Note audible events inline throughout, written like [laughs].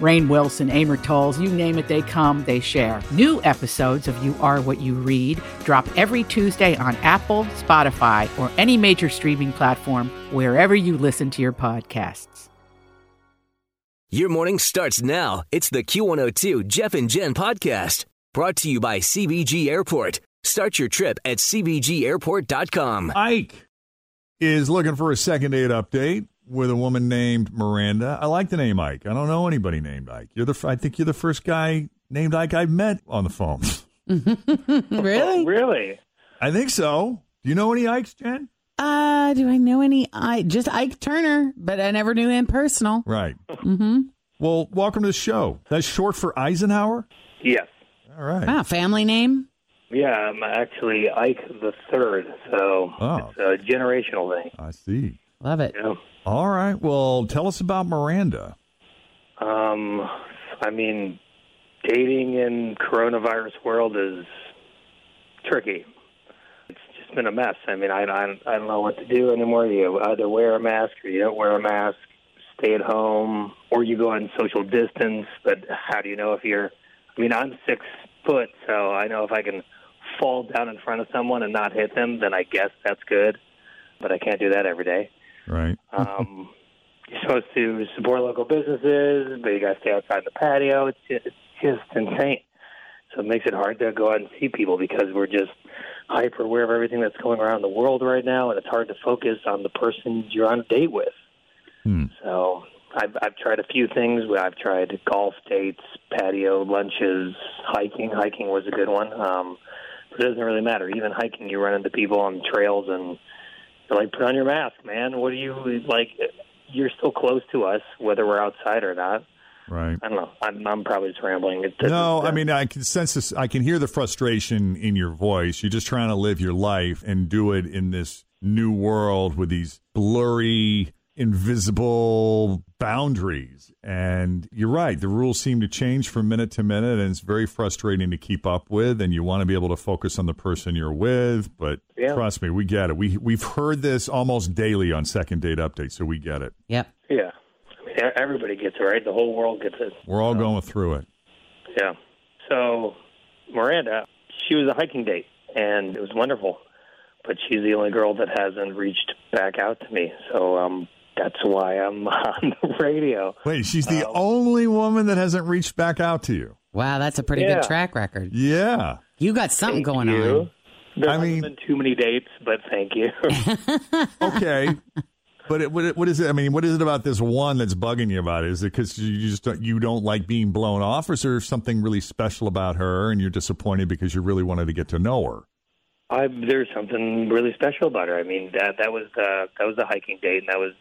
Rainn Wilson, Amor Towles, you name it, they come, they share. New episodes of You Are What You Read drop every Tuesday on Apple, Spotify, or any major streaming platform wherever you listen to your podcasts. Your morning starts now. It's the Q102 Jeff and Jen podcast brought to you by CVG Airport. Start your trip at CVGAirport.com. Ike is looking for a second date update with a woman named Miranda. I like the name Ike. I don't know anybody named Ike. You're the I think you're the first guy named Ike I've met on the phone. [laughs] [laughs] really? Really? I think so. Do you know any Ikes, Jen? Uh, do I know any? I just Ike Turner, but I never knew him personal. Right. Mm-hmm. Well, welcome to the show. That's short for Eisenhower. Yes. All right. Wow, family name? Yeah, I'm actually Ike the Third, so Oh. it's a generational thing. I see. Love it. Yeah. All right. Well, tell us about Miranda. Um, I mean, dating in coronavirus world is tricky. It's just been a mess. I mean, I, I, I don't know what to do anymore. You either wear a mask or you don't wear a mask, stay at home, or you go on social distance. But how do you know if you're? I mean, I'm six foot, so I know if I can fall down in front of someone and not hit them, then I guess that's good. But I can't do that every day. Right. Um, you're supposed to support local businesses, but you got to stay outside the patio. It's just, it's just insane. So it makes it hard to go out and see people because we're just hyper aware of everything that's going around the world right now, and it's hard to focus on the person you're on a date with. Hmm. So I've, I've tried a few things. I've tried golf dates, patio lunches, hiking. Hiking was a good one. Um, but it doesn't really matter. Even hiking, you run into people on trails and they're like, put on your mask, man. What do you like? You're still close to us, whether we're outside or not. Right. I don't know. I'm, I'm probably just rambling. It, No, I mean I can sense this. I can hear the frustration in your voice. You're just trying to live your life and do it in this new world with these blurry, invisible boundaries. And you're right. The rules seem to change from minute to minute, and it's very frustrating to keep up with. And you want to be able to focus on the person you're with, but Yeah. trust me, we get it. We we've heard this almost daily on Second Date Update, so we get it. Yep. yeah. I mean, everybody gets it, right? The whole world gets it. We're all going through it. Yeah. So Miranda, she was a hiking date, and it was wonderful. But she's the only girl that hasn't reached back out to me. So um, that's why I'm [laughs] on the radio. Wait, she's the Um, only woman that hasn't reached back out to you. Wow, that's a pretty Yeah. good track record. Yeah. You got something Thank going you. on. There I mean- been too many dates, but thank you. [laughs] Okay. But it, what, what is it? I mean, what is it about this one that's bugging you about it? Is it because you just don't, you don't like being blown off, or is there something really special about her, and you're disappointed because you really wanted to get to know her? I, there's something really special about her. I mean, that that was uh, that was the hiking date, and that was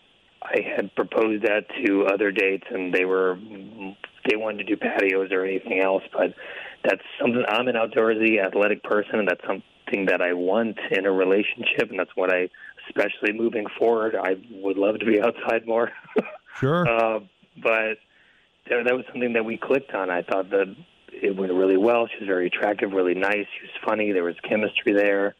I had proposed that to other dates, and they were they wanted to do patios or anything else. But that's something. I'm an outdoorsy, athletic person, and that's something that I want in a relationship, and that's what I, especially moving forward, I would love to be [laughs] outside more. Sure. Uh, but that, that was something that we clicked on. I thought that it went really well. She was very attractive, really nice. She was funny. There was chemistry there.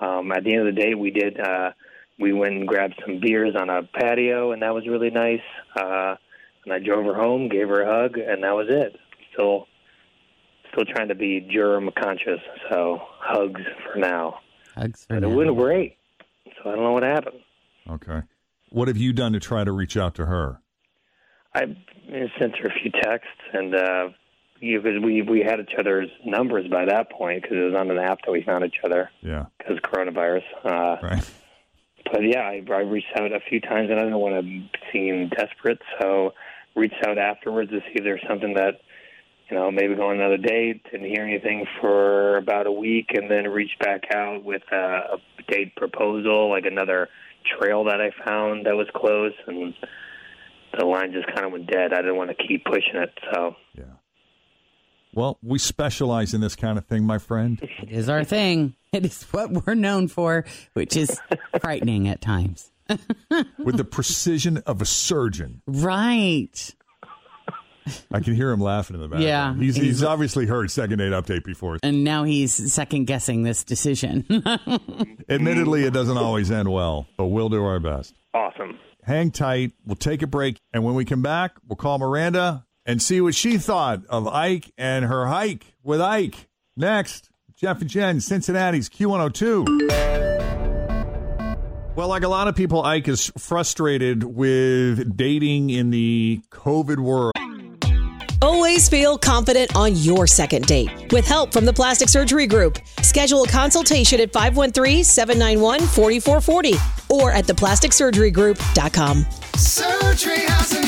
Um, at the end of the day, we did. Uh, we went and grabbed some beers on a patio, and that was really nice. Uh, and I drove her home, gave her a hug, and that was it. Still, still trying to be germ conscious. So hugs for now. Hugs for But it now. went great. So I don't know what happened. Okay. What have you done to try to reach out to her? I sent her a few texts, and uh, because we we had each other's numbers by that point, because it was on an app that we found each other Yeah. because coronavirus. Uh, Right. [laughs] but yeah, I, I reached out a few times, and I didn't want to seem desperate, so reached out afterwards to see if there's something that you know, maybe go on another date. Didn't hear anything for about a week, and then reached back out with a, a date proposal, like another trail that I found that was closed, and the line just kind of went dead. I didn't want to keep pushing it, so Yeah. Well, we specialize in this kind of thing, my friend. It is our thing. [laughs] It is what we're known for, which is [laughs] frightening at times. [laughs] With the precision of a surgeon. Right. I can hear him laughing in the background. Yeah. He's, he's He's- obviously heard second date update before. And now he's second guessing this decision. Admittedly, it doesn't always end well, but we'll do our best. awesome. Hang tight. We'll take a break. And when we come back, we'll call Miranda and see what she thought of Ike and her hike with Ike. Next, Jeff and Jen, Cincinnati's Q102. Well, like a lot of people, Ike is frustrated with dating in the COVID world. Always feel confident on your second date. With help from the Plastic Surgery Group, schedule a consultation at 513-791-4440 or at theplasticsurgerygroup.com. Surgery has an art.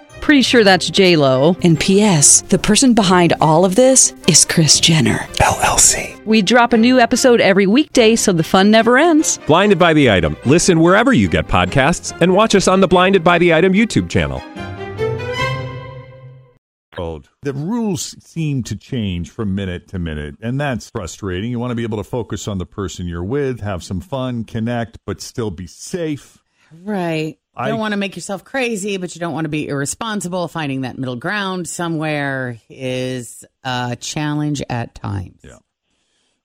Pretty sure that's J Lo. And P.S. The person behind all of this is Kris Jenner. LLC. We drop a new episode every weekday, so the fun never ends. Blinded by the item. Listen wherever you get podcasts, and watch us on the Blinded by the Item YouTube channel. The rules seem to change from minute to minute, and that's frustrating. You want to be able to focus on the person you're with, have some fun, connect, but still be safe. right. You I- don't want to make yourself crazy, but you don't want to be irresponsible. Finding that middle ground somewhere is a challenge at times. Yeah.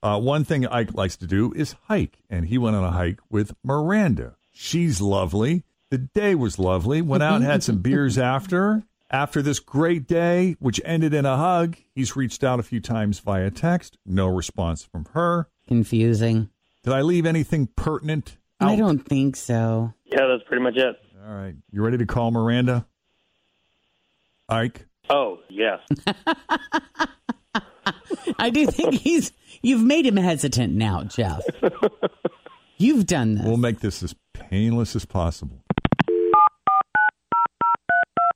Uh, one thing Ike likes to do is hike, and he went on a hike with Miranda. She's lovely. The day was lovely. Went out and had some beers [laughs] after. After this great day, which ended in a hug, he's reached out a few times via text. No response from her. Confusing. Did I leave anything pertinent? I don't think so. Yeah, that's pretty much it. All right. You ready to call Miranda? Ike? Oh, yes. [laughs] I do think he's. You've made him hesitant now, Jeff. You've done this. We'll make this as painless as possible.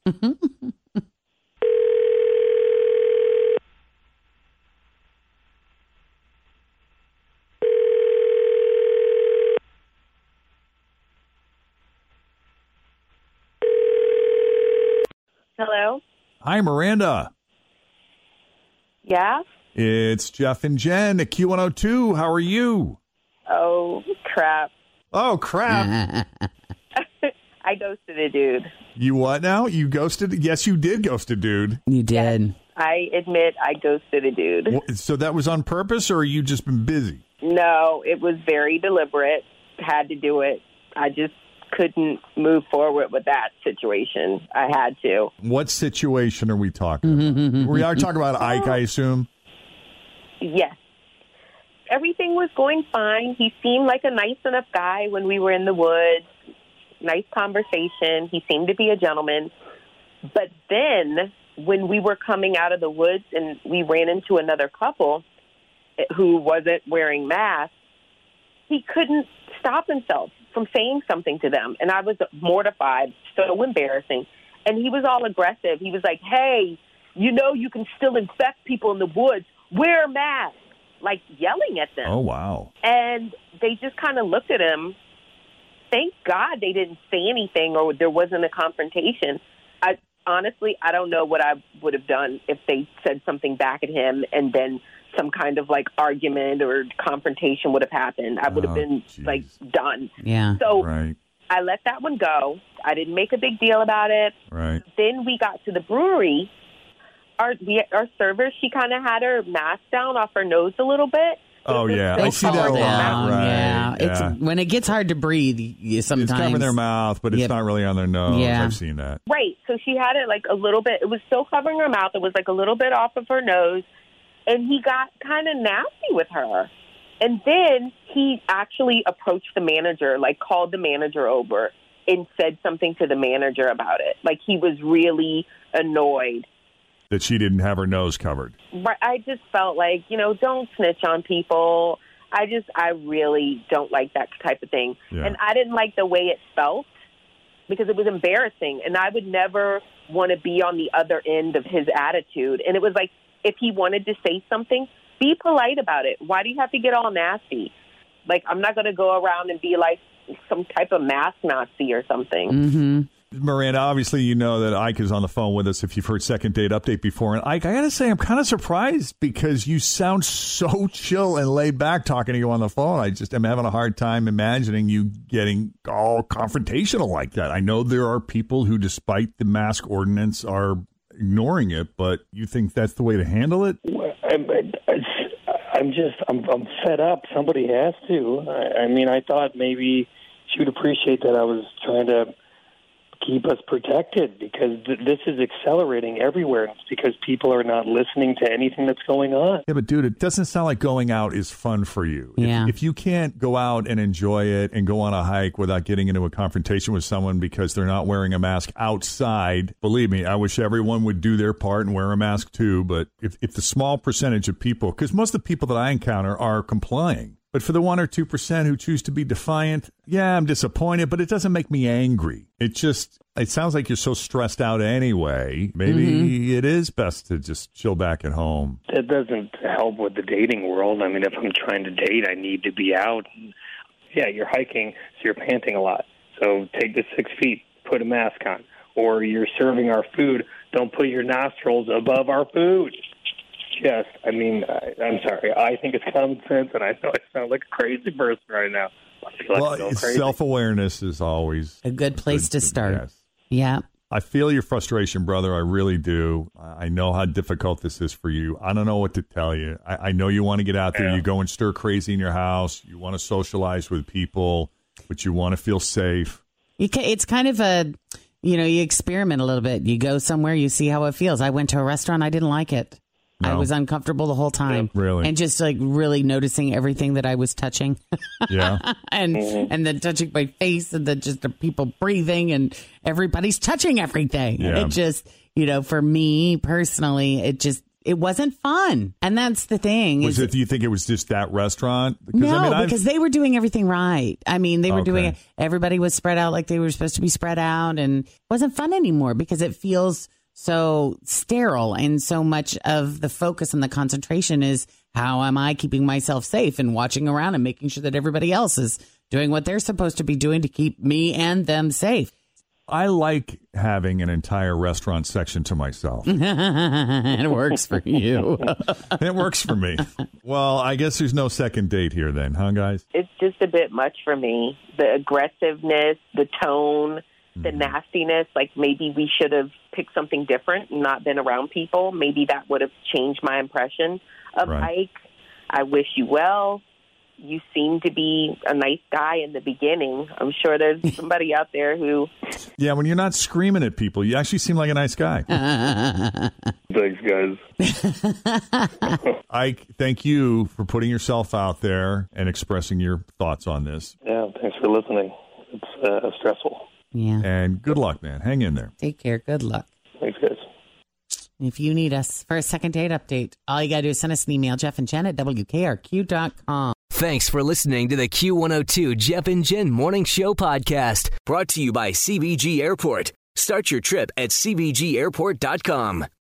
[laughs] Hi, Miranda. Yeah? It's Jeff and Jen at Q102. How are you? Oh, crap. Oh, crap. [laughs] I ghosted a dude. You what now? You ghosted? Yes, you did ghost a dude. you did. I admit I ghosted a dude. Wh- So that was on purpose, or you just been busy? No, it was very deliberate. Had to do it. I just couldn't move forward with that situation. I had to. What situation are we talking about? [laughs] we are talking about Ike, I assume. Yes. Everything was going fine. He seemed like a nice enough guy when we were in the woods. Nice conversation. He seemed to be a gentleman. But then when we were coming out of the woods and we ran into another couple eh, who wasn't wearing masks, he couldn't stop himself from saying something to them. And I was mortified, so embarrassing. And he was all aggressive. He was like, hey, you know you can still infect people in the woods. Wear a mask. Like yelling at them. Oh, wow. And they just kind of looked at him. Thank God they didn't say anything or there wasn't a confrontation. I honestly, I don't know what I would have done if they said something back at him and then some kind of like argument or confrontation would have happened. I would have Oh, been jeez. like done. Yeah. So Right, I let that one go. I didn't make a big deal about it right. then we got to the brewery. Our we, our server, she kind of had her mask down off her nose a little bit. Oh, yeah. I see that a lot. Right. yeah. yeah. It's when it gets hard to breathe. You sometimes It's covering their mouth, but it's Yep. not really on their nose. Yeah. I've seen that. Right. So she had it like a little bit. It was still covering her mouth. It was like a little bit off of her nose, and he got kind of nasty with her. And then he actually approached the manager, like called the manager over, and said something to the manager about it. Like he was really annoyed. That she didn't have her nose covered. But I just felt like, you know, don't snitch on people. I just, I really don't like that type of thing. Yeah. And I didn't like the way it felt because it was embarrassing. And I would never want to be on the other end of his attitude. And it was like, if he wanted to say something, be polite about it. Why do you have to get all nasty? Like, I'm not going to go around and be like some type of mask Nazi or something. Mm-hmm. Miranda, obviously, you know that Ike is on the phone with us if you've heard Second Date Update before. And Ike, I got to say, I'm kind of surprised because you sound so chill and laid back talking to you on the phone. I just am having a hard time imagining you getting all confrontational like that. I know there are people who, despite the mask ordinance, are ignoring it, but you think that's the way to handle it? I'm, I'm just, I'm, I'm fed up. Somebody has to. I, I mean, I thought maybe she would appreciate that I was trying to keep us protected because th- this is accelerating everywhere. It's because people are not listening to anything that's going on. Yeah, but dude, it doesn't sound like going out is fun for you. If- Yeah. If, you can't go out and enjoy it and go on a hike without getting into a confrontation with someone because they're not wearing a mask outside, believe me, I wish everyone would do their part and wear a mask too. But if, if the small percentage of people, because most of the people that I encounter are complying, but for the one or two percent who choose to be defiant, yeah, I'm disappointed, but it doesn't make me angry. It just it sounds like you're so stressed out anyway. Maybe mm-hmm. it is best to just chill back at home. It doesn't help with the dating world. I mean, if I'm trying to date, I need to be out. Yeah, you're hiking, so you're panting a lot. So take the six feet, put a mask on. Or you're serving our food, don't put your nostrils above our food. Just, I mean, I, I'm sorry. I think it's common sense, and I know I sound like a crazy person right now. I feel like I'm going crazy. self awareness is always A good place to start. Yes. Yeah. I feel your frustration, brother. I really do. I I know how difficult this is for you. I don't know what to tell you. I, I know you want to get out there. Yeah. You go and stir crazy in your house. You want to socialize with people, but you want to feel safe. You it's kind of a, you know, you experiment a little bit. You go somewhere, you see how it feels. I went to a restaurant, I didn't like it. I was uncomfortable the whole time. Really? And just like really noticing everything that I was touching. [laughs] Yeah. [laughs] and and then touching my face and then just the people breathing and everybody's touching everything. Yeah. It just, you know, for me personally, it just it wasn't fun. And that's the thing. was it? Do you think it was just that restaurant? Because, no, I mean, I've- because they were doing everything right. I mean, they were doing Okay. it. Everybody was spread out like they were supposed to be spread out, and it wasn't fun anymore because it feels so sterile. And so much of the focus and the concentration is how am I keeping myself safe and watching around and making sure that everybody else is doing what they're supposed to be doing to keep me and them safe. I like having an entire restaurant section to myself. [laughs] it works for you. [laughs] it works for me. Well, I guess there's no second date here then, huh, guys? It's just a bit much for me. The aggressiveness, the tone. The nastiness. Like maybe we should have picked something different and not been around people. Maybe that would have changed my impression of Right. Ike. I wish you well. You seem to be a nice guy in the beginning. I'm sure there's [laughs] somebody out there who Yeah, when you're not screaming at people, you actually seem like a nice guy. [laughs] Thanks, guys. [laughs] Ike, thank you for putting yourself out there and expressing your thoughts on this. Yeah, thanks for listening. It's uh, stressful. Yeah. And good luck, man. Hang in there. Take care. Good luck. Thanks, guys. If you need us for a second date update, all you got to do is send us an email, Jeff and Jen at WKRQ.com. Thanks for listening to the Q102 Jeff and Jen Morning Show podcast, brought to you by CVG Airport. Start your trip at CVGAirport.com.